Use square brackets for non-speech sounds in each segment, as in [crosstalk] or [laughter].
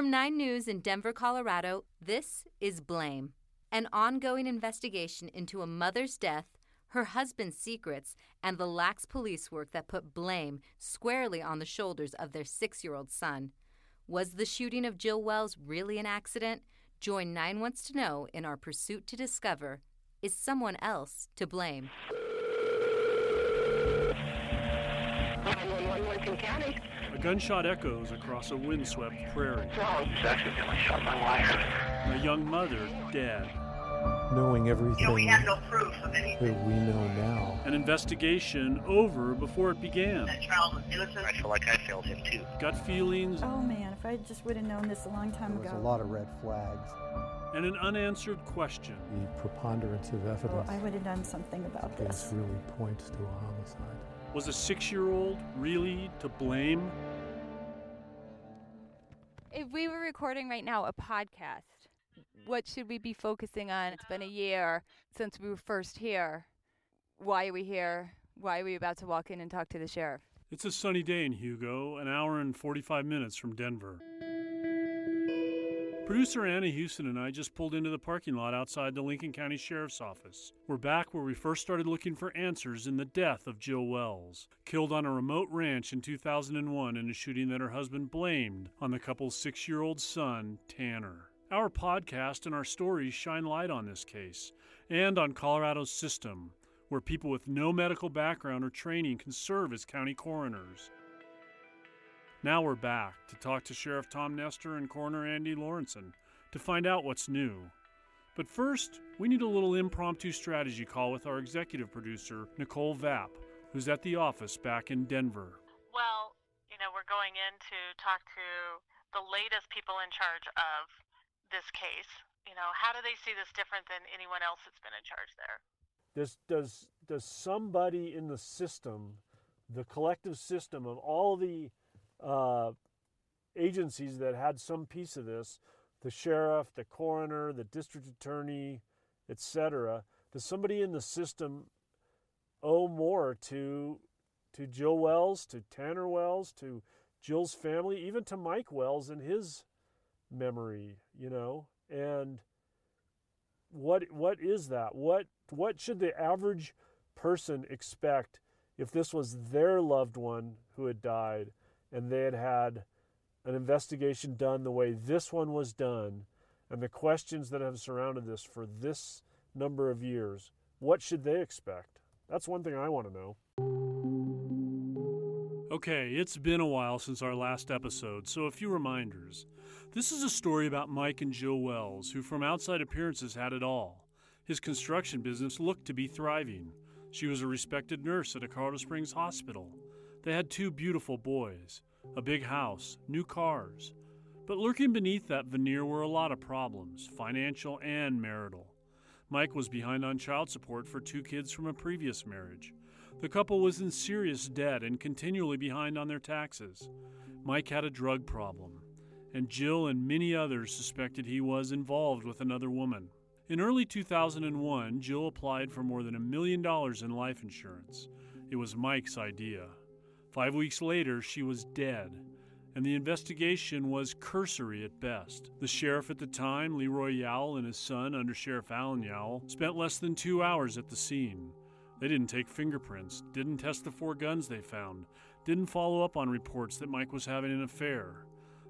From 9 News in Denver, Colorado, this is Blame, an ongoing investigation into a mother's death, her husband's secrets, and the lax police work that put blame squarely on the shoulders of their six year old son. Was the shooting of Jill Wells really an accident? Join 9 Wants to Know in our pursuit to discover is someone else to blame? County. A gunshot echoes across a windswept prairie. No, he's accidentally shot my wife. A young mother dead. Knowing You know, we everything have no proof of anything. that we know now, An investigation over before it began. That child was innocent. I feel like I failed him too. Gut feelings Oh man, if I just would have known this a long time there was ago. a lot of red flags. and an unanswered question. The preponderance of Oh, evidence I would have done something about this this. really points to a homicide. Was a six year old really to blame? If we were recording right now a podcast, what should we be focusing on? It's been a year since we were first here. Why are we here? Why are we about to walk in and talk to the sheriff? It's a sunny day in Hugo, an hour and 45 minutes from Denver. Producer Anna Houston and I just pulled into the parking lot outside the Lincoln County Sheriff's Office. We're back where we first started looking for answers in the death of Jill Wells, killed on a remote ranch in 2001 in a shooting that her husband blamed on the couple's six year old son, Tanner. Our podcast and our stories shine light on this case and on Colorado's system, where people with no medical background or training can serve as county coroners. Now we're back to talk to Sheriff Tom Nestor and Coroner Andy Lawrenson to find out what's new. But first, we need a little impromptu strategy call with our executive producer, Nicole Vap, who's at the office back in Denver. Well, you know, we're going in to talk to the latest people in charge of this case. You know, how do they see this different than anyone else that's been in charge there? Does does does somebody in the system, the collective system of all the uh, agencies that had some piece of this, the sheriff, the coroner, the district attorney, etc. Does somebody in the system owe more to to Jill Wells, to Tanner Wells, to Jill's family, even to Mike Wells and his memory, you know? And what what is that? What what should the average person expect if this was their loved one who had died and they had had an investigation done the way this one was done and the questions that have surrounded this for this number of years? What should they expect? That's one thing I want to know. Okay, it's been a while since our last episode, so a few reminders. This is a story about Mike and Jill Wells, who from outside appearances had it all. His construction business looked to be thriving. She was a respected nurse at a Colorado Springs hospital. They had two beautiful boys, a big house, new cars. But lurking beneath that veneer were a lot of problems, financial and marital. Mike was behind on child support for two kids from a previous marriage. The couple was in serious debt and continually behind on their taxes. Mike had a drug problem, and Jill and many others suspected he was involved with another woman. In early 2001, Jill applied for more than a million dollars in life insurance. It was Mike's idea. Five weeks later, she was dead, and the investigation was cursory at best. The sheriff at the time, Leroy Yowell, and his son, Under Sheriff Alan Yowell, spent less than two hours at the scene. They didn't take fingerprints, didn't test the four guns they found, didn't follow up on reports that Mike was having an affair.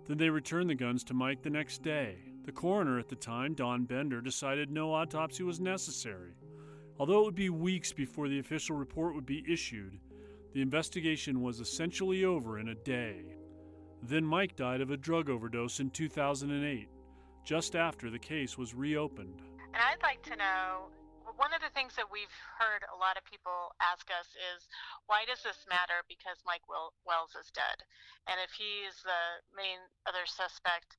Then they returned the guns to Mike the next day. The coroner at the time, Don Bender, decided no autopsy was necessary. Although it would be weeks before the official report would be issued, the investigation was essentially over in a day. Then Mike died of a drug overdose in 2008, just after the case was reopened. And I'd like to know one of the things that we've heard a lot of people ask us is why does this matter because Mike Wel- Wells is dead? And if he is the main other suspect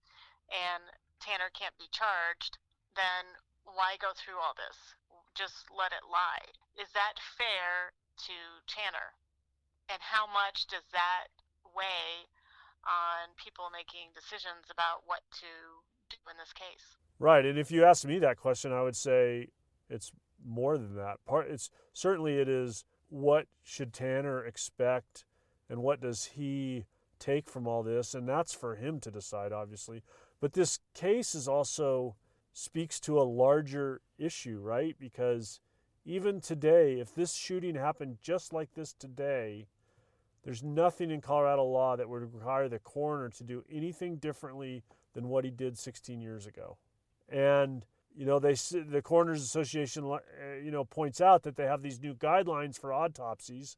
and Tanner can't be charged, then why go through all this? Just let it lie. Is that fair to Tanner? And how much does that weigh on people making decisions about what to do in this case? Right, and if you asked me that question, I would say it's more than that. Part it's certainly it is what should Tanner expect and what does he take from all this, and that's for him to decide, obviously. But this case is also speaks to a larger issue, right? Because even today, if this shooting happened just like this today, there's nothing in Colorado law that would require the coroner to do anything differently than what he did 16 years ago. And you know, they the Coroners Association, uh, you know, points out that they have these new guidelines for autopsies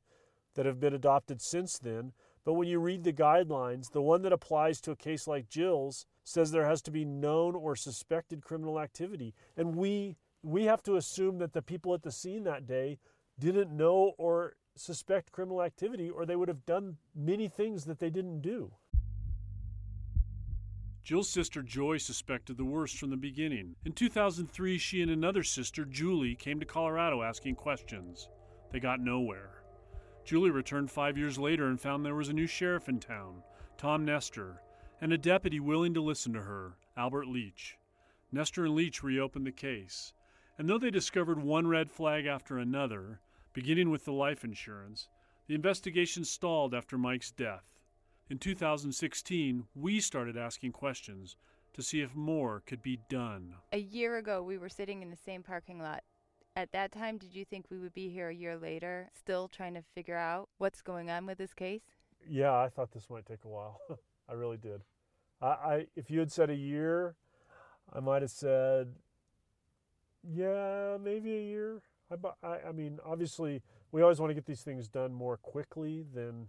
that have been adopted since then. But when you read the guidelines, the one that applies to a case like Jill's says there has to be known or suspected criminal activity, and we we have to assume that the people at the scene that day didn't know or suspect criminal activity, or they would have done many things that they didn't do. Jill's sister Joy suspected the worst from the beginning. In 2003, she and another sister, Julie, came to Colorado asking questions. They got nowhere. Julie returned five years later and found there was a new sheriff in town, Tom Nestor, and a deputy willing to listen to her, Albert Leach. Nestor and Leach reopened the case, and though they discovered one red flag after another, beginning with the life insurance, the investigation stalled after Mike's death. In 2016, we started asking questions to see if more could be done. A year ago, we were sitting in the same parking lot. At that time, did you think we would be here a year later, still trying to figure out what's going on with this case? Yeah, I thought this might take a while. [laughs] I really did. I, I, if you had said a year, I might have said, yeah, maybe a year. I, I, I mean, obviously, we always want to get these things done more quickly than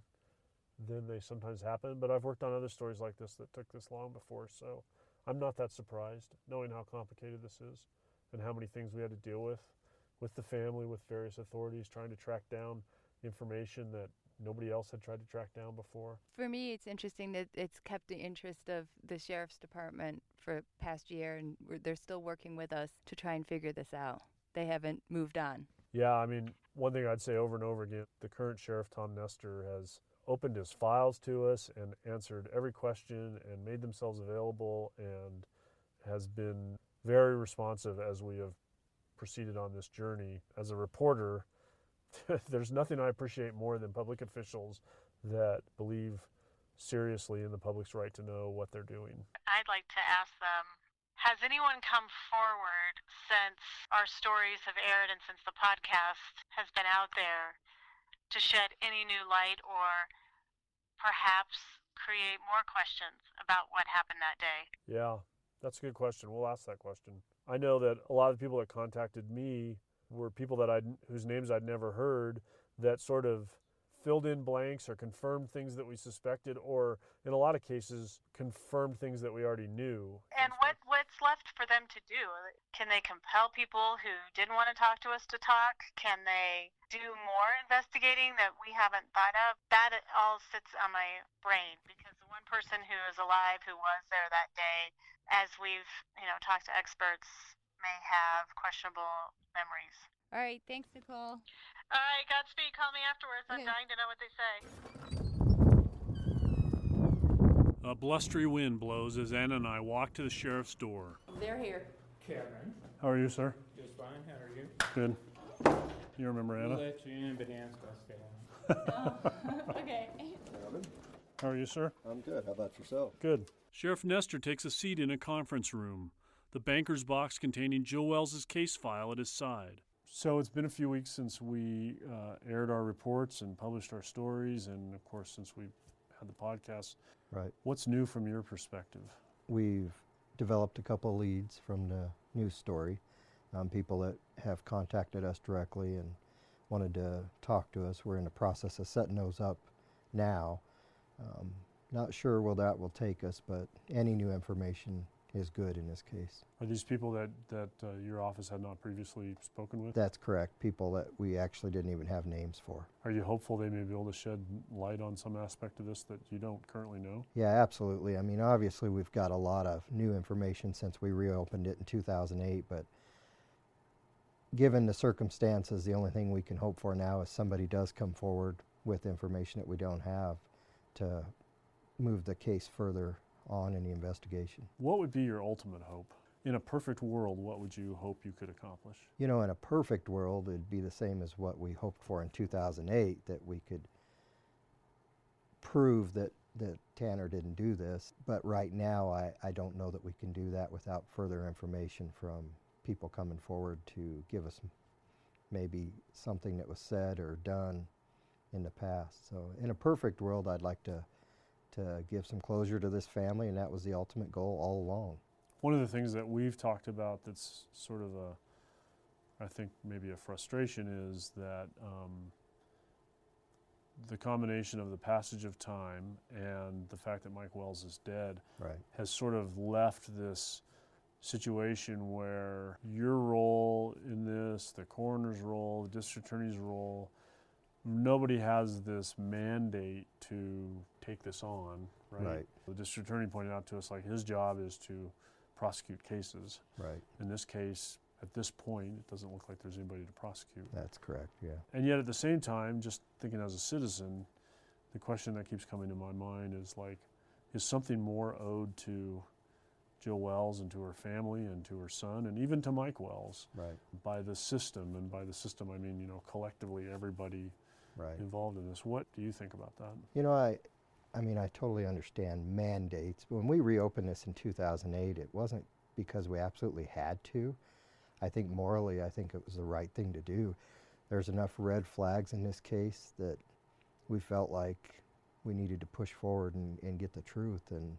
than they sometimes happen. But I've worked on other stories like this that took this long before, so I'm not that surprised, knowing how complicated this is and how many things we had to deal with, with the family, with various authorities, trying to track down information that nobody else had tried to track down before. For me, it's interesting that it's kept the interest of the sheriff's department for past year, and they're still working with us to try and figure this out. They haven't moved on. Yeah, I mean, one thing I'd say over and over again, the current sheriff Tom Nestor has opened his files to us and answered every question and made themselves available and has been very responsive as we have proceeded on this journey. As a reporter, [laughs] there's nothing I appreciate more than public officials that believe seriously in the public's right to know what they're doing. I'd like to ask them Has anyone come forward since our stories have aired and since the podcast has been out there to shed any new light or perhaps create more questions about what happened that day? Yeah, that's a good question. We'll ask that question. I know that a lot of people that contacted me were people that I whose names I'd never heard that sort of filled in blanks or confirmed things that we suspected or in a lot of cases confirmed things that we already knew. And what what's left for them to do? Can they compel people who didn't want to talk to us to talk? Can they do more investigating that we haven't thought of? That all sits on my brain because the one person who is alive who was there that day as we've, you know, talked to experts may have questionable memories. All right, thanks, Nicole. All right, Godspeed. Call me afterwards. I'm Okay. dying to know what they say. A blustery wind blows as Anna and I walk to the sheriff's door. They're here. Kevin, How are you, sir? just fine. How are you? Good. You remember We'll Anna? let you in, but Ann's gonna stay on. [laughs] okay. How are you, sir? I'm good. How about yourself? Good. Sheriff Nestor takes a seat in a conference room, the banker's box containing Jill Wells's case file at his side. So it's been a few weeks since we uh, aired our reports and published our stories, and of course, since we had the podcast. Right. What's new from your perspective? We've developed a couple leads from the news story. Um, people that have contacted us directly and wanted to talk to us. We're in the process of setting those up now. Um, not sure where that will take us, but any new information is good in this case. Are these people that, that uh, your office had not previously spoken with? That's correct. People that we actually didn't even have names for. Are you hopeful they may be able to shed light on some aspect of this that you don't currently know? Yeah, absolutely. I mean, obviously, we've got a lot of new information since we reopened it in 2008, but given the circumstances, the only thing we can hope for now is somebody does come forward with information that we don't have to move the case further on in the investigation. What would be your ultimate hope? In a perfect world, what would you hope you could accomplish? You know, in a perfect world, it'd be the same as what we hoped for in 2008 that we could prove that that Tanner didn't do this. But right now, I, I don't know that we can do that without further information from people coming forward to give us maybe something that was said or done in the past. So, in a perfect world, I'd like to to give some closure to this family, and that was the ultimate goal all along. One of the things that we've talked about that's sort of a, I think maybe a frustration is that um, the combination of the passage of time and the fact that Mike Wells is dead Right. has sort of left this situation where your role in this, the coroner's role, the district attorney's role, nobody has this mandate to take this on, right? Right. The district attorney pointed out to us like his job is to prosecute cases. Right. In this case, at this point, it doesn't look like there's anybody to prosecute. That's correct. Yeah. And yet, at the same time, just thinking as a citizen, the question that keeps coming to my mind is like, is something more owed to Jill Wells and to her family and to her son and even to Mike Wells Right. by the system? And by the system, I mean, you know, collectively everybody Right. involved in this. What do you think about that? You know, I, I mean, I totally understand mandates. When we reopened this in 2008, it wasn't because we absolutely had to. I think morally, I think it was the right thing to do. There's enough red flags in this case that we felt like we needed to push forward and, and get the truth. And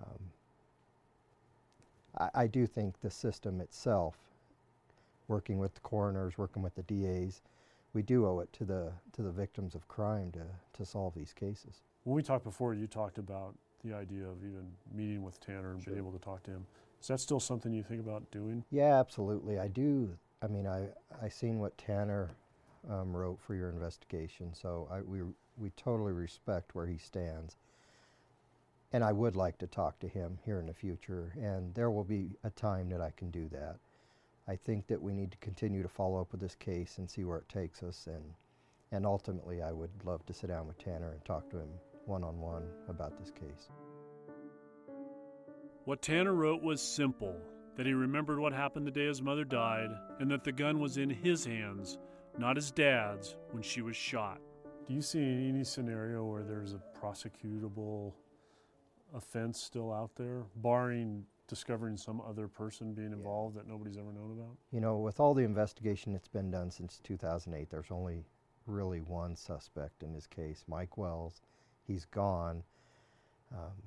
um, I, I do think the system itself, working with the coroners, working with the DAs, we do owe it to the to the victims of crime to, to solve these cases. When we talked before, you talked about the idea of even meeting with Tanner and being able to talk to him. Is that still something you think about doing? Yeah, absolutely. I do. I mean, I I seen what Tanner um, wrote for your investigation, so I we we totally respect where he stands. And I would like to talk to him here in the future, and there will be a time that I can do that. I think that we need to continue to follow up with this case and see where it takes us, and and ultimately, I would love to sit down with Tanner and talk to him one on one about this case. What Tanner wrote was simple that he remembered what happened the day his mother died, and that the gun was in his hands, not his dad's, when she was shot. Do you see any scenario where there's a prosecutable offense still out there, barring discovering some other person being involved that nobody's ever known about? You know, with all the investigation that's been done since 2008, there's only really one suspect in this case, Mike Wells. He's gone. Um,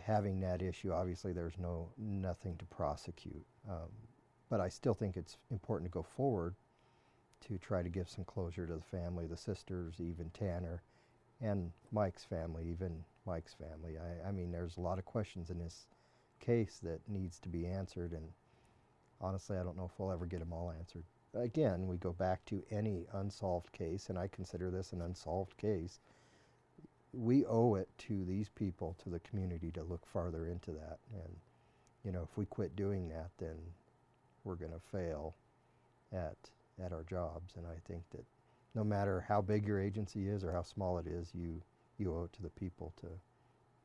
having that issue, obviously, there's no nothing to prosecute. Um, but I still think it's important to go forward to try to give some closure to the family, the sisters, even Tanner, and Mike's family, even Mike's family. I, I mean, there's a lot of questions in this case that needs to be answered, and honestly, I don't know if we'll ever get them all answered. Again, we go back to any unsolved case, and I consider this an unsolved case. We owe it to these people, to the community, to look farther into that. And, you know, if we quit doing that, then we're going to fail at, at our jobs. And I think that no matter how big your agency is or how small it is, you, you owe it to the people to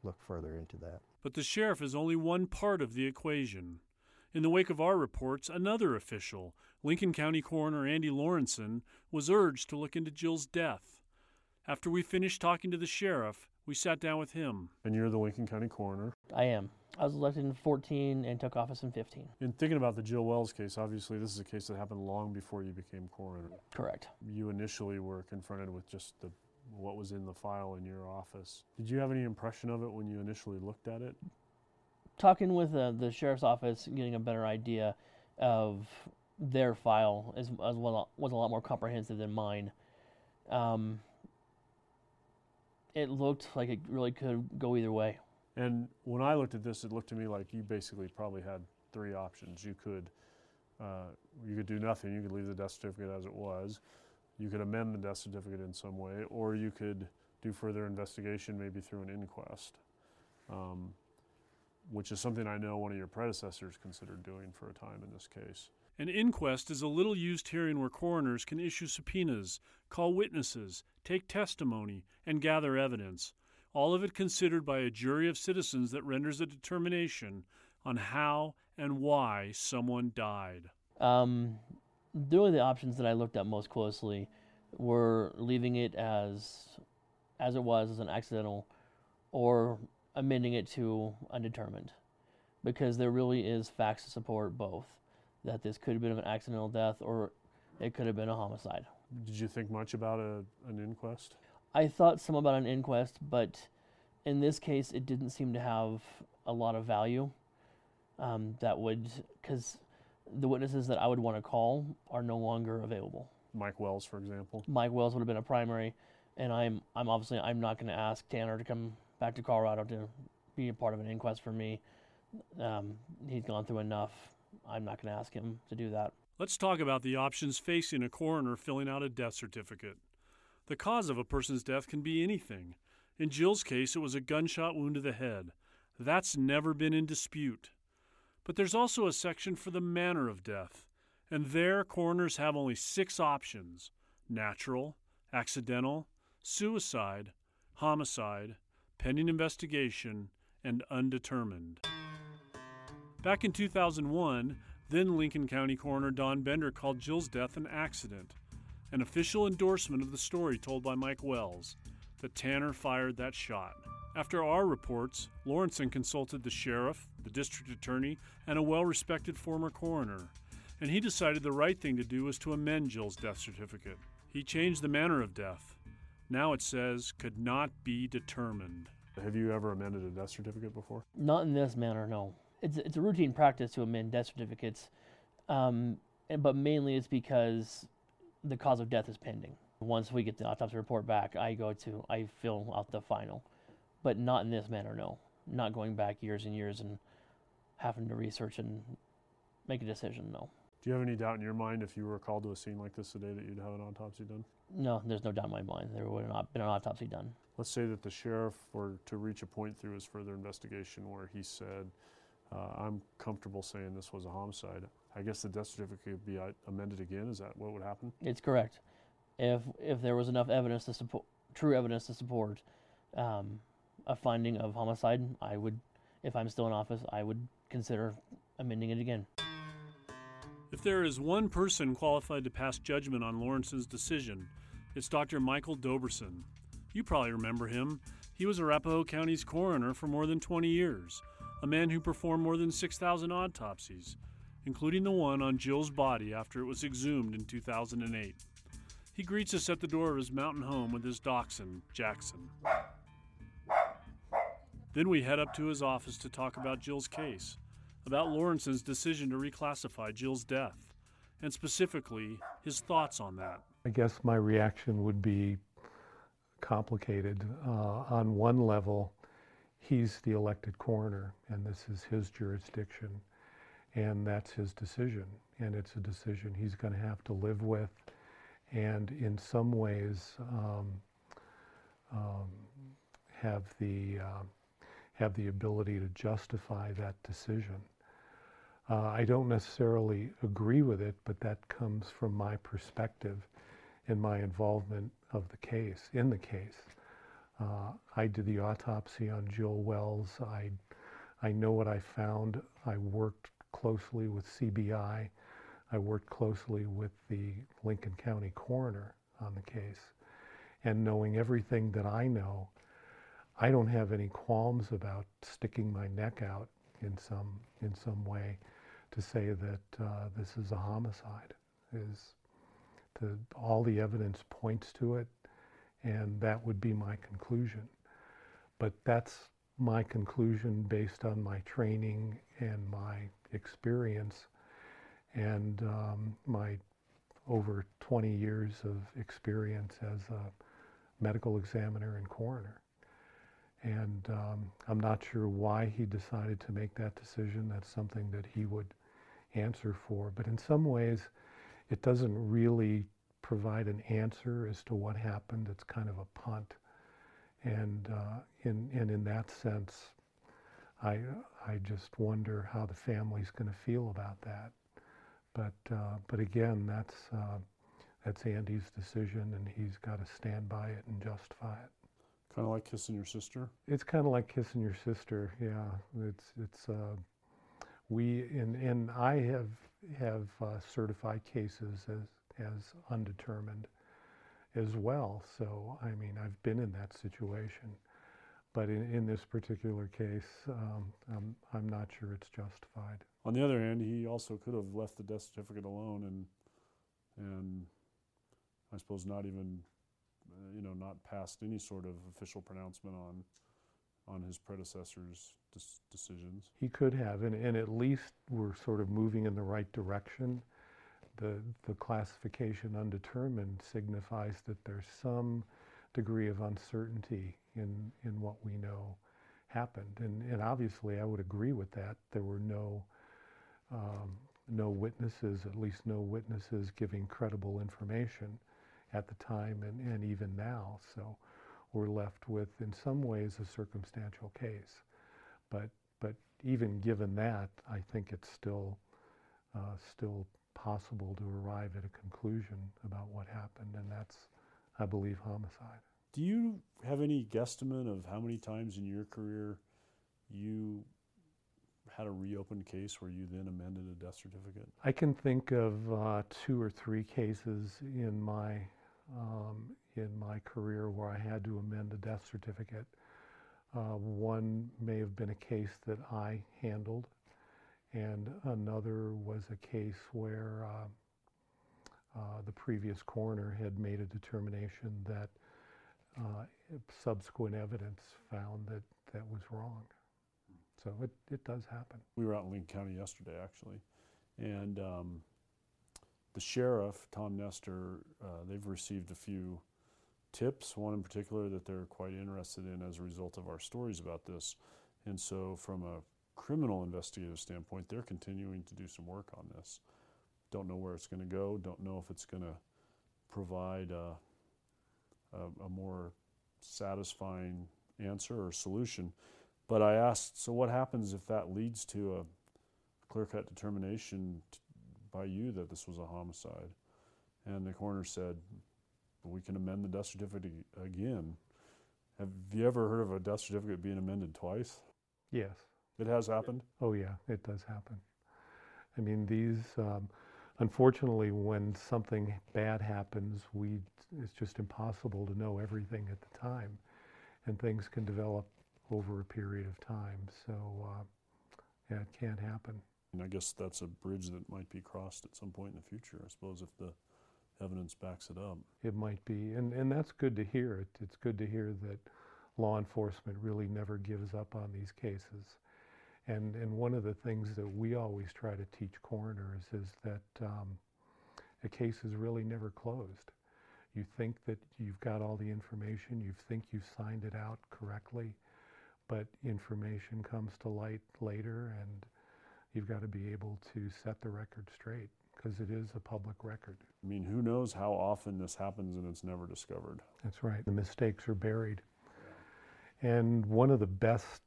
look further into that. But the sheriff is only one part of the equation. In the wake of our reports, another official, Lincoln County Coroner Andy Lawrenson, was urged to look into Jill's death. After we finished talking to the sheriff, we sat down with him. And you're the Lincoln County Coroner. I am. I was elected in 14 and took office in 15. In thinking about the Jill Wells case, obviously this is a case that happened long before you became coroner. Correct. You initially were confronted with just the what was in the file in your office. Did you have any impression of it when you initially looked at it? Talking with uh, the sheriff's office, getting a better idea of their file is, as well was a lot more comprehensive than mine. Um, it looked like it really could go either way. And when I looked at this, it looked to me like you basically probably had three options. You could uh, you could do nothing. You could leave the death certificate as it was. You could amend the death certificate in some way, or you could do further investigation, maybe through an inquest, um, which is something I know one of your predecessors considered doing for a time in this case. An inquest is a little used hearing where coroners can issue subpoenas, call witnesses, take testimony, and gather evidence, all of it considered by a jury of citizens that renders a determination on how and why someone died. Um, really, the options that I looked at most closely were leaving it as as it was as an accidental or amending it to undetermined because there really is facts to support both that this could have been an accidental death or it could have been a homicide. Did you think much about a, an inquest? I thought some about an inquest, but in this case, it didn't seem to have a lot of value. Um, that would, because the witnesses that I would want to call are no longer available. Mike Wells, for example. Mike Wells would have been a primary, and I'm I'm obviously I'm not going to ask Tanner to come back to Colorado to be a part of an inquest for me. Um, he's gone through enough. I'm not going to ask him to do that. Let's talk about the options facing a coroner filling out a death certificate. The cause of a person's death can be anything. In Jill's case, it was a gunshot wound to the head. That's never been in dispute. But there's also a section for the manner of death, and there coroners have only six options natural, accidental, suicide, homicide, pending investigation, and undetermined. Back in 2001, then Lincoln County Coroner Don Bender called Jill's death an accident, an official endorsement of the story told by Mike Wells that Tanner fired that shot. After our reports, Lawrenson consulted the sheriff, the district attorney, and a well respected former coroner, and he decided the right thing to do was to amend Jill's death certificate. He changed the manner of death. Now it says, could not be determined. Have you ever amended a death certificate before? Not in this manner, no. It's, it's a routine practice to amend death certificates, um, but mainly it's because the cause of death is pending. Once we get the autopsy report back, I go to, I fill out the final. But not in this manner, no. Not going back years and years and having to research and make a decision, no. Do you have any doubt in your mind if you were called to a scene like this today that you'd have an autopsy done? No, there's no doubt in my mind. There would have not been an autopsy done. Let's say that the sheriff were to reach a point through his further investigation where he said, uh, I'm comfortable saying this was a homicide. I guess the death certificate could be uh, amended again. Is that what would happen? It's correct. If if there was enough evidence to support, true evidence to support um, a finding of homicide, I would, if I'm still in office, I would consider amending it again. If there is one person qualified to pass judgment on Lawrenson's decision, it's Dr. Michael Dobersen. You probably remember him. He was Arapahoe County's coroner for more than 20 years, a man who performed more than 6,000 autopsies, including the one on Jill's body after it was exhumed in 2008. He greets us at the door of his mountain home with his dachshund, Jackson. Then we head up to his office to talk about Jill's case, about Lawrenson's decision to reclassify Jill's death, and specifically his thoughts on that. I guess my reaction would be complicated. Uh, on one level, he's the elected coroner, and this is his jurisdiction, and that's his decision, and it's a decision he's going to have to live with, and in some ways um, um, have the uh, have the ability to justify that decision. Uh, I don't necessarily agree with it, but that comes from my perspective and my involvement of the case, in the case. Uh, I did the autopsy on Jill Wells. I, I know what I found. I worked closely with CBI. I worked closely with the Lincoln County coroner on the case. And knowing everything that I know, I don't have any qualms about sticking my neck out in some in some way to say that uh, this is a homicide. Is the, all the evidence points to it, and that would be my conclusion. But that's my conclusion based on my training and my experience and um, my over 20 years of experience as a medical examiner and coroner. And um, I'm not sure why he decided to make that decision. That's something that he would answer for. But in some ways, it doesn't really provide an answer as to what happened. It's kind of a punt. And, uh, in, and in that sense, I, I just wonder how the family's going to feel about that. But, uh, but again, that's, uh, that's Andy's decision, and he's got to stand by it and justify it. Kind of like kissing your sister. It's kind of like kissing your sister. Yeah, it's it's uh, we and and I have have uh, certified cases as as undetermined as well. So I mean, I've been in that situation. But in, in this particular case, um, I'm, I'm not sure it's justified. On the other hand, he also could have left the death certificate alone and and I suppose not even uh, you know not passed any sort of official pronouncement on on his predecessor's dis- decisions. He could have, and, and at least we're sort of moving in the right direction. The, the classification undetermined signifies that there's some degree of uncertainty in, in what we know happened. And, and obviously, I would agree with that. There were no, um, no witnesses, at least no witnesses giving credible information at the time and, and even now. So we're left with, in some ways, a circumstantial case. But, but even given that, I think it's still, uh, still possible to arrive at a conclusion about what happened, and that's, I believe, homicide. Do you have any guesstimate of how many times in your career you had a reopened case where you then amended a death certificate? I can think of uh, two or three cases in my um, in my career where I had to amend a death certificate. Uh, one may have been a case that I handled, and another was a case where uh, uh, the previous coroner had made a determination that uh, subsequent evidence found that that was wrong. So it, it does happen. We were out in Lincoln County yesterday, actually, and um, the sheriff, Tom Nestor, uh, they've received a few tips, one in particular that they're quite interested in as a result of our stories about this. And so, from a criminal investigative standpoint, they're continuing to do some work on this. Don't know where it's going to go, don't know if it's going to provide a, a, a more satisfying answer or solution. But I asked, so what happens if that leads to a clear cut determination t- by you that this was a homicide? And the coroner said, we can amend the death certificate again. Have you ever heard of a death certificate being amended twice? Yes. It has happened? Oh, yeah, it does happen. I mean, these, um, unfortunately, when something bad happens, we, it's just impossible to know everything at the time. And things can develop over a period of time. So, uh, yeah, it can't happen. And I guess that's a bridge that might be crossed at some point in the future, I suppose, if the evidence backs it up. It might be, and, and that's good to hear. It, it's good to hear that law enforcement really never gives up on these cases. And, and one of the things that we always try to teach coroners is that um, a case is really never closed. You think that you've got all the information, you think you've signed it out correctly, but information comes to light later and you've got to be able to set the record straight because it is a public record. I mean, who knows how often this happens and it's never discovered. That's right. The mistakes are buried. And one of the best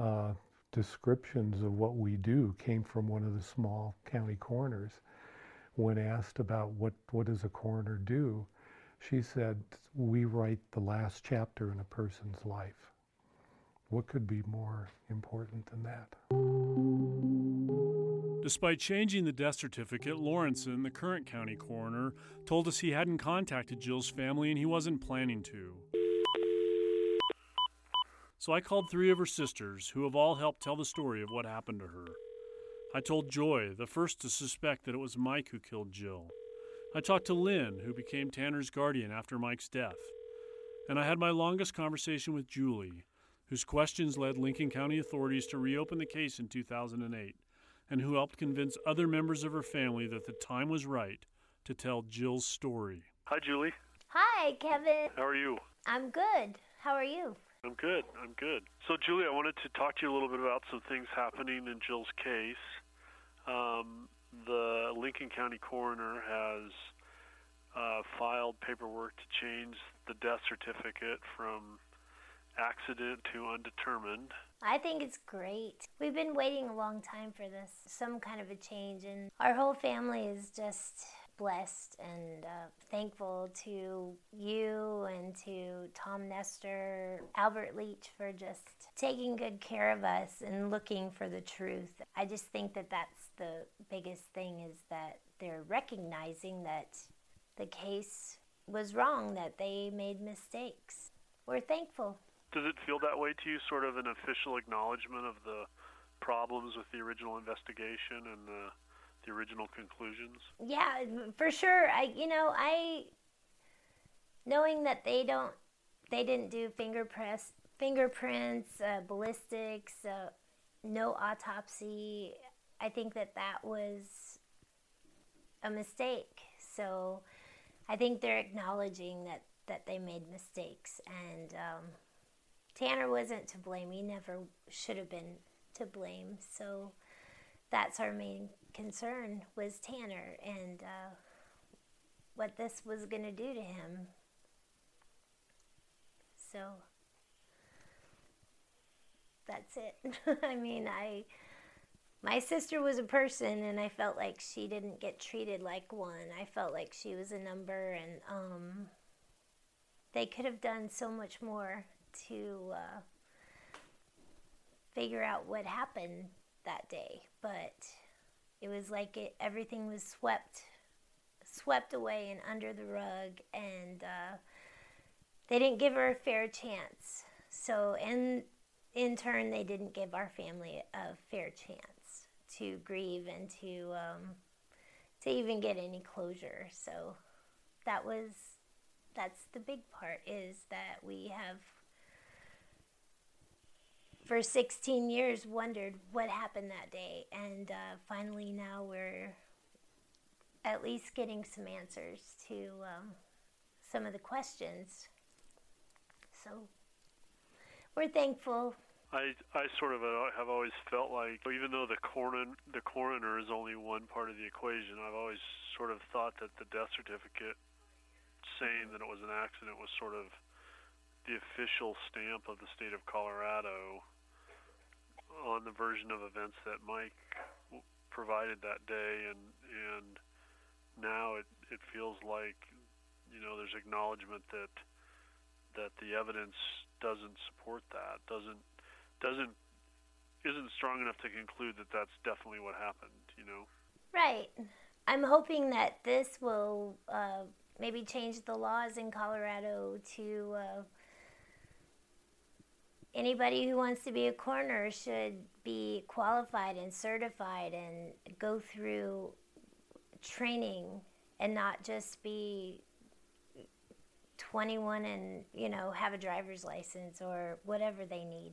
uh, descriptions of what we do came from one of the small county coroners. When asked about what, what does a coroner do, she said, we write the last chapter in a person's life. What could be more important than that? Despite changing the death certificate, Lawrenson, the current county coroner, told us he hadn't contacted Jill's family and he wasn't planning to. So I called three of her sisters, who have all helped tell the story of what happened to her. I told Joy, the first to suspect that it was Mike who killed Jill. I talked to Lynn, who became Tanner's guardian after Mike's death. And I had my longest conversation with Julie, whose questions led Lincoln County authorities to reopen the case in 2008, and who helped convince other members of her family that the time was right to tell Jill's story. Hi, Julie. Hi, Kevin. How are you? I'm good. How are you? I'm good. I'm good. So, Julie, I wanted to talk to you a little bit about some things happening in Jill's case. Um, the Lincoln County coroner has uh, filed paperwork to change the death certificate from accident to undetermined. I think it's great. We've been waiting a long time for this, some kind of a change, and our whole family is just blessed and uh, thankful to you and to Tom Nestor, Albert Leach for just taking good care of us and looking for the truth. I just think that that's the biggest thing is that they're recognizing that the case was wrong, that they made mistakes. We're thankful. Does it feel that way to you? Sort of an official acknowledgement of the problems with the original investigation and the the original conclusions? Yeah, for sure. I you know I knowing that they don't they didn't do finger press fingerprints uh, ballistics uh, no autopsy i think that that was a mistake so i think they're acknowledging that that they made mistakes and um, tanner wasn't to blame he never should have been to blame so that's our main concern was tanner and uh, what this was going to do to him so that's it. [laughs] I mean, I my sister was a person and I felt like she didn't get treated like one. I felt like she was a number and um they could have done so much more to uh, figure out what happened that day, but it was like it everything was swept swept away and under the rug and uh, they didn't give her a fair chance. So, in in turn, they didn't give our family a fair chance to grieve and to um, to even get any closure. So, that was that's the big part is that we have for 16 years wondered what happened that day and uh, finally now we're at least getting some answers to um, some of the questions so we're thankful. I I sort of uh, have always felt like even though the coroner the coroner is only one part of the equation, I've always sort of thought that the death certificate saying that it was an accident was sort of the official stamp of the state of Colorado on the version of events that Mike provided that day and and now it it feels like you know there's acknowledgement that that the evidence doesn't support that, doesn't doesn't isn't strong enough to conclude that that's definitely what happened. You know. Right. I'm hoping that this will uh, maybe change the laws in Colorado to uh, anybody who wants to be a coroner should be qualified and certified and go through training and not just be 21 and you know have a driver's license or whatever they need.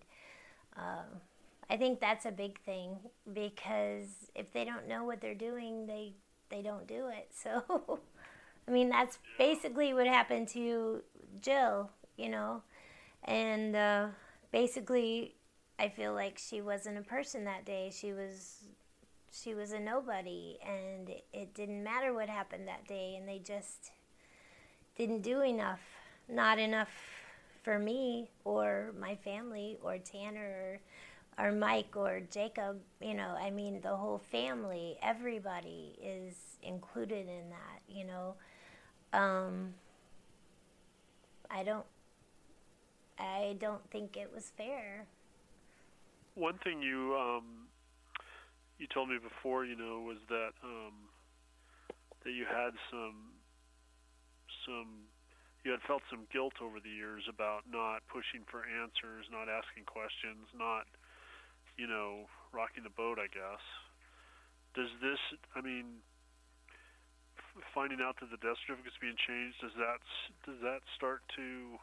Um, I think that's a big thing because if they don't know what they're doing, they they don't do it. [laughs] So, I mean, that's basically what happened to Jill, you know, and uh, basically, I feel like she wasn't a person that day. She was she was a nobody, and it didn't matter what happened that day, and they just didn't do enough, not enough for me or my family or Tanner or, or Mike or Jacob. You know, I mean, the whole family, everybody is included in that, you know. Um, I don't, I don't think it was fair. One thing you, um, you told me before, you know, was that, um, that you had some some you had felt some guilt over the years about not pushing for answers, not asking questions, not you know rocking the boat. I guess. Does this? I mean, finding out that the death certificate's being changed does that does that start to?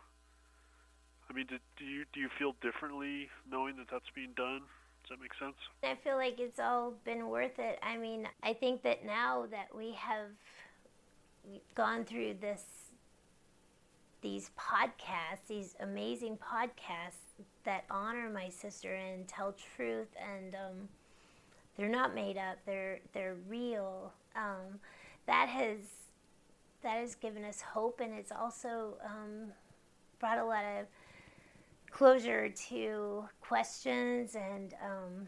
I mean, do, do you do you feel differently knowing that that's being done? Does that make sense? I feel like it's all been worth it. I mean, I think that now that we have gone through this these podcasts, these amazing podcasts that honor my sister and tell truth, and um, they're not made up; they're they're real. Um, that has that has given us hope, and it's also um, brought a lot of closure to questions, and um,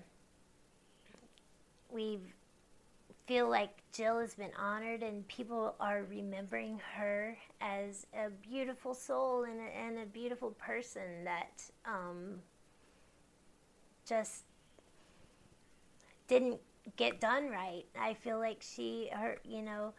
we've feel like Jill has been honored and people are remembering her as a beautiful soul and a, and a beautiful person that um, just didn't get done right. I feel like she, her, you know,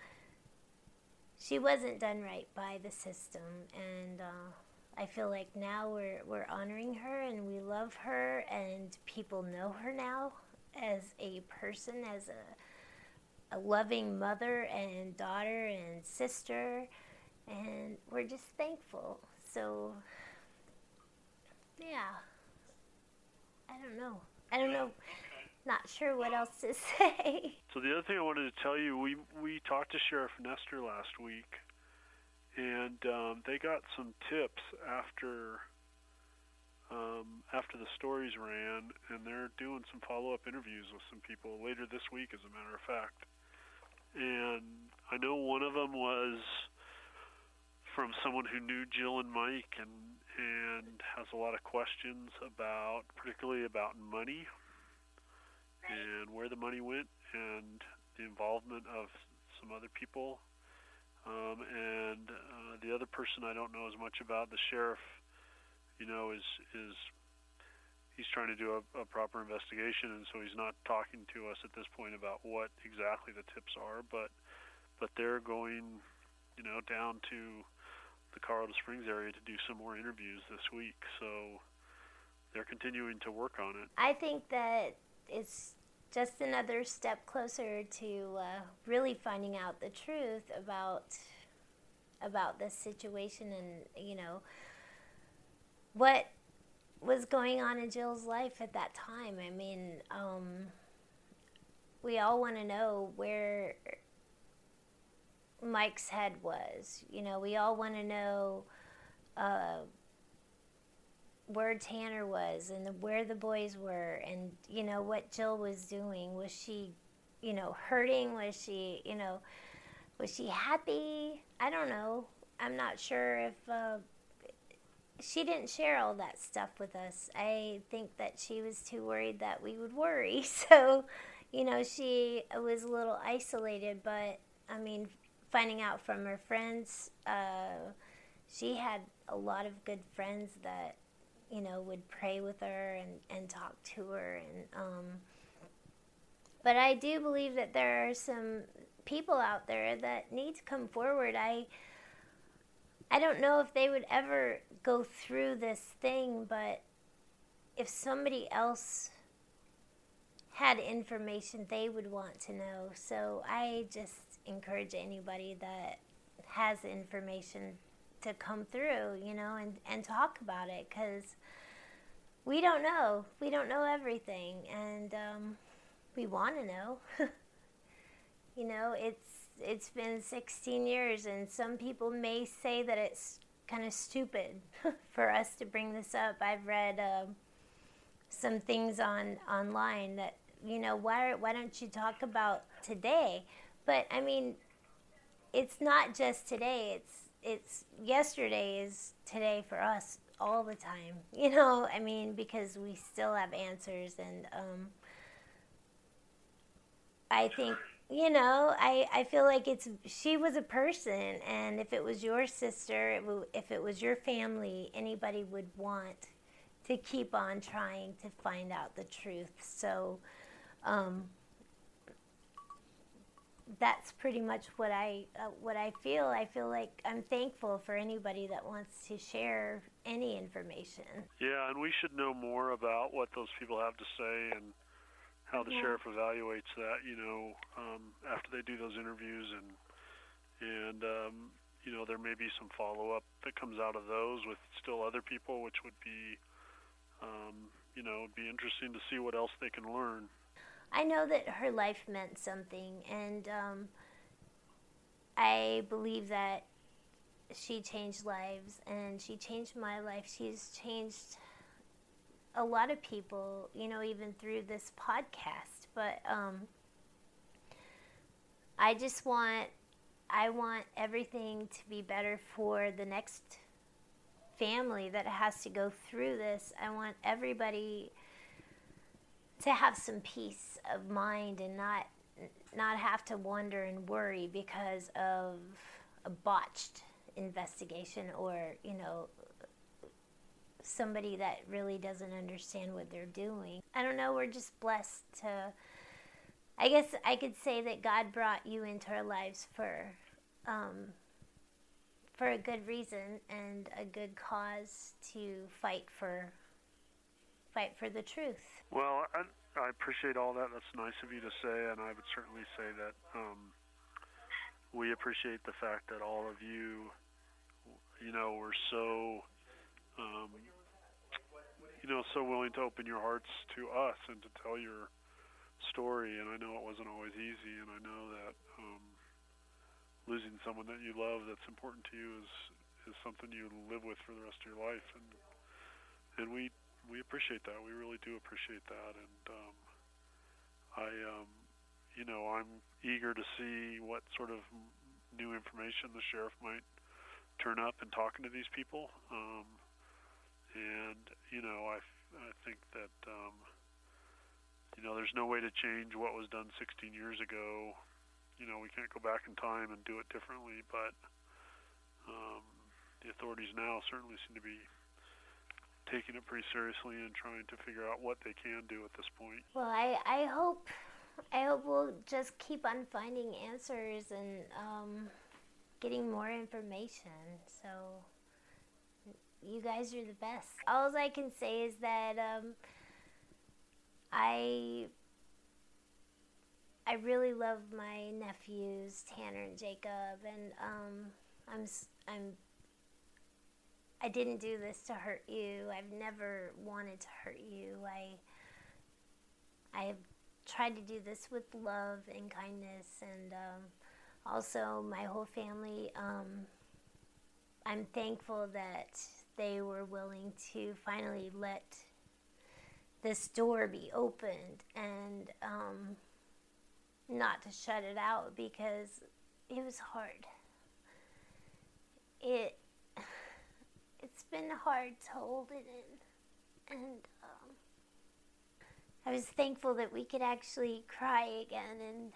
she wasn't done right by the system, and uh, I feel like now we're we're honoring her and we love her and people know her now as a person, as a a loving mother and daughter and sister and we're just thankful. So yeah. I don't know. I don't know. Not sure what else to [laughs] say. So the other thing I wanted to tell you, we we talked to Sheriff Nestor last week, and um, they got some tips after um, after the stories ran, and they're doing some follow-up interviews with some people later this week, as a matter of fact. And I know one of them was from someone who knew Jill and Mike, and and has a lot of questions about, particularly about money and where the money went, and the involvement of some other people. Um, and uh, the other person I don't know as much about, the sheriff, you know, is is he's trying to do a, a proper investigation, and so he's not talking to us at this point about what exactly the tips are. But but they're going, you know, down to the Colorado Springs area to do some more interviews this week. So they're continuing to work on it. I think that it's just another step closer to uh, really finding out the truth about about this situation and you know what was going on in Jill's life at that time. I mean, um, we all want to know where Mike's head was. You know, we all want to know uh, where Tanner was and where the boys were and, you know, what Jill was doing. Was she, you know, hurting? Was she, you know, was she happy? I don't know. I'm not sure if uh, she didn't share all that stuff with us. I think that she was too worried that we would worry. [laughs] So, you know, she was a little isolated, but I mean, finding out from her friends, uh, she had a lot of good friends that you know, would pray with her and, and talk to her. And um, but I do believe that there are some people out there that need to come forward. I I don't know if they would ever go through this thing, but if somebody else had information they would want to know. So I just encourage anybody that has information to come through, you know, and, and talk about it because we don't know. We don't know everything, and um, we want to know. [laughs] you know, it's it's been 16 years, and some people may say that it's kind of stupid [laughs] for us to bring this up. I've read uh, some things on online that you know why why don't you talk about today? But I mean, it's not just today. It's it's yesterday is today for us all the time. [laughs] You know, I mean, because we still have answers, and um, I think you know, I I feel like it's she was a person, and if it was your sister, it w- if it was your family, anybody would want to keep on trying to find out the truth. So. Um, that's pretty much what I uh, what I feel. I feel like I'm thankful for anybody that wants to share any information. Yeah, and we should know more about what those people have to say and how the Yeah. sheriff evaluates that. You know, um, after they do those interviews and and um, you know there may be some follow up that comes out of those with still other people, which would be um, you know it'd be interesting to see what else they can learn. I know that her life meant something, and um, I believe that she changed lives, and she changed my life. She's changed a lot of people, you know, even through this podcast. But um, I just want, I want everything to be better for the next family that has to go through this. I want everybody to have some peace of mind and not not have to wonder and worry because of a botched investigation or you know somebody that really doesn't understand what they're doing. I don't know, we're just blessed to I guess I could say that God brought you into our lives for um, for a good reason and a good cause to fight for fight for the truth. Well, I, I appreciate all that. That's nice of you to say, and I would certainly say that um, we appreciate the fact that all of you, you know, were so, um, you know, so willing to open your hearts to us and to tell your story. And I know it wasn't always easy, and I know that um, losing someone that you love that's important to you is is something you live with for the rest of your life, and and we we appreciate that. We really do appreciate that, and um, I, um, you know, I'm eager to see what sort of new information the sheriff might turn up in talking to these people. Um, and you know, I, I think that um, you know, there's no way to change what was done 16 years ago. You know, we can't go back in time and do it differently, but um, the authorities now certainly seem to be taking it pretty seriously and trying to figure out what they can do at this point. Well, I, I hope I hope we'll just keep on finding answers and um, getting more information. So you guys are the best. All I can say is that um, I I really love my nephews Tanner and Jacob, and um, I'm I'm I didn't do this to hurt you. I've never wanted to hurt you. I I have tried to do this with love and kindness, and um, also my whole family. Um, I'm thankful that they were willing to finally let this door be opened and um, not to shut it out because it was hard. It been hard to hold it in. And um, I was thankful that we could actually cry again and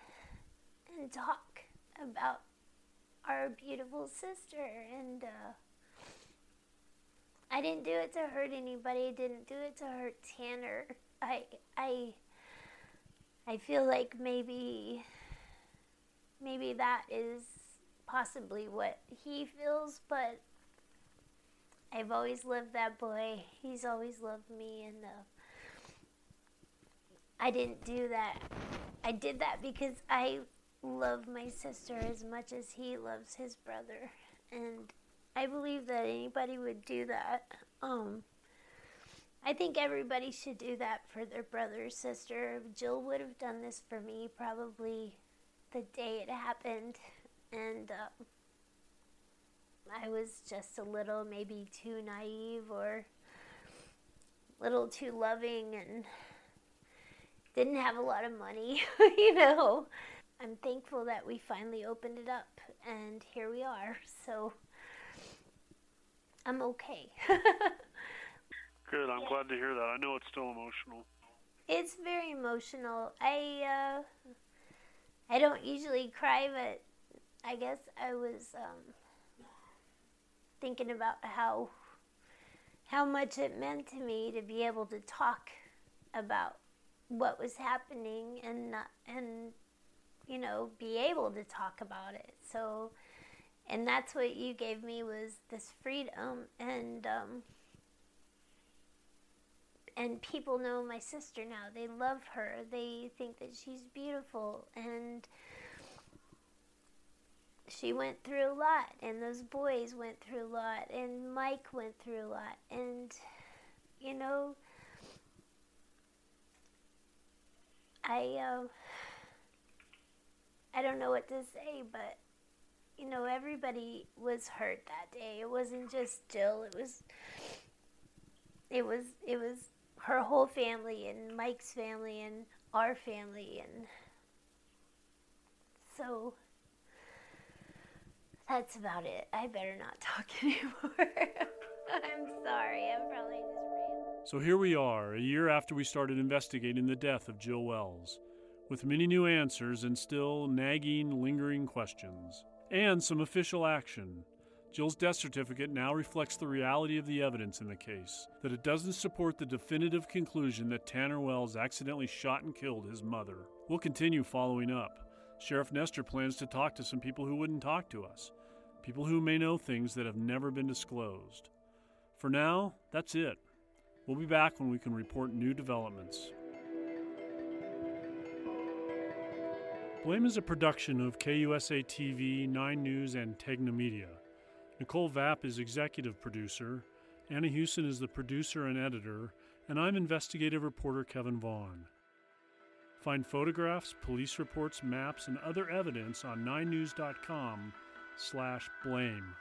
and talk about our beautiful sister. And uh, I didn't do it to hurt anybody. I didn't do it to hurt Tanner. I I I feel like maybe maybe that is possibly what he feels, but I've always loved that boy. He's always loved me, and uh, I didn't do that. I did that because I love my sister as much as he loves his brother, and I believe that anybody would do that. Um, I think everybody should do that for their brother or sister. Jill would have done this for me probably the day it happened, and. Uh, I was just a little maybe too naive or a little too loving and didn't have a lot of money, [laughs] you know. I'm thankful that we finally opened it up and here we are. So I'm okay. [laughs] Good. I'm yeah. glad to hear that. I know it's still emotional. It's very emotional. I uh, I don't usually cry, but I guess I was um, thinking about how how much it meant to me to be able to talk about what was happening and not, and you know be able to talk about it. So and that's what you gave me was this freedom and um, and people know my sister now. They love her. They think that she's beautiful. And she went through a lot, and those boys went through a lot, and Mike went through a lot, and you know, I uh, I don't know what to say, but you know, everybody was hurt that day. It wasn't just Jill. It was it was it was her whole family and Mike's family and our family and so that's about it. I better not talk [laughs] anymore. I'm sorry. I'm probably just rambling. So here we are, a year after we started investigating the death of Jill Wells, with many new answers and still nagging, lingering questions, and some official action. Jill's death certificate now reflects the reality of the evidence in the case, that it doesn't support the definitive conclusion that Tanner Wells accidentally shot and killed his mother. We'll continue following up. Sheriff Nestor plans to talk to some people who wouldn't talk to us people who may know things that have never been disclosed. For now, that's it. We'll be back when we can report new developments. Blame is a production of KUSA TV, 9 News, and Tegna Media. Nicole Vap is executive producer, Anna Houston is the producer and editor, and I'm investigative reporter Kevin Vaughn. Find photographs, police reports, maps, and other evidence on 9news.com slash blame.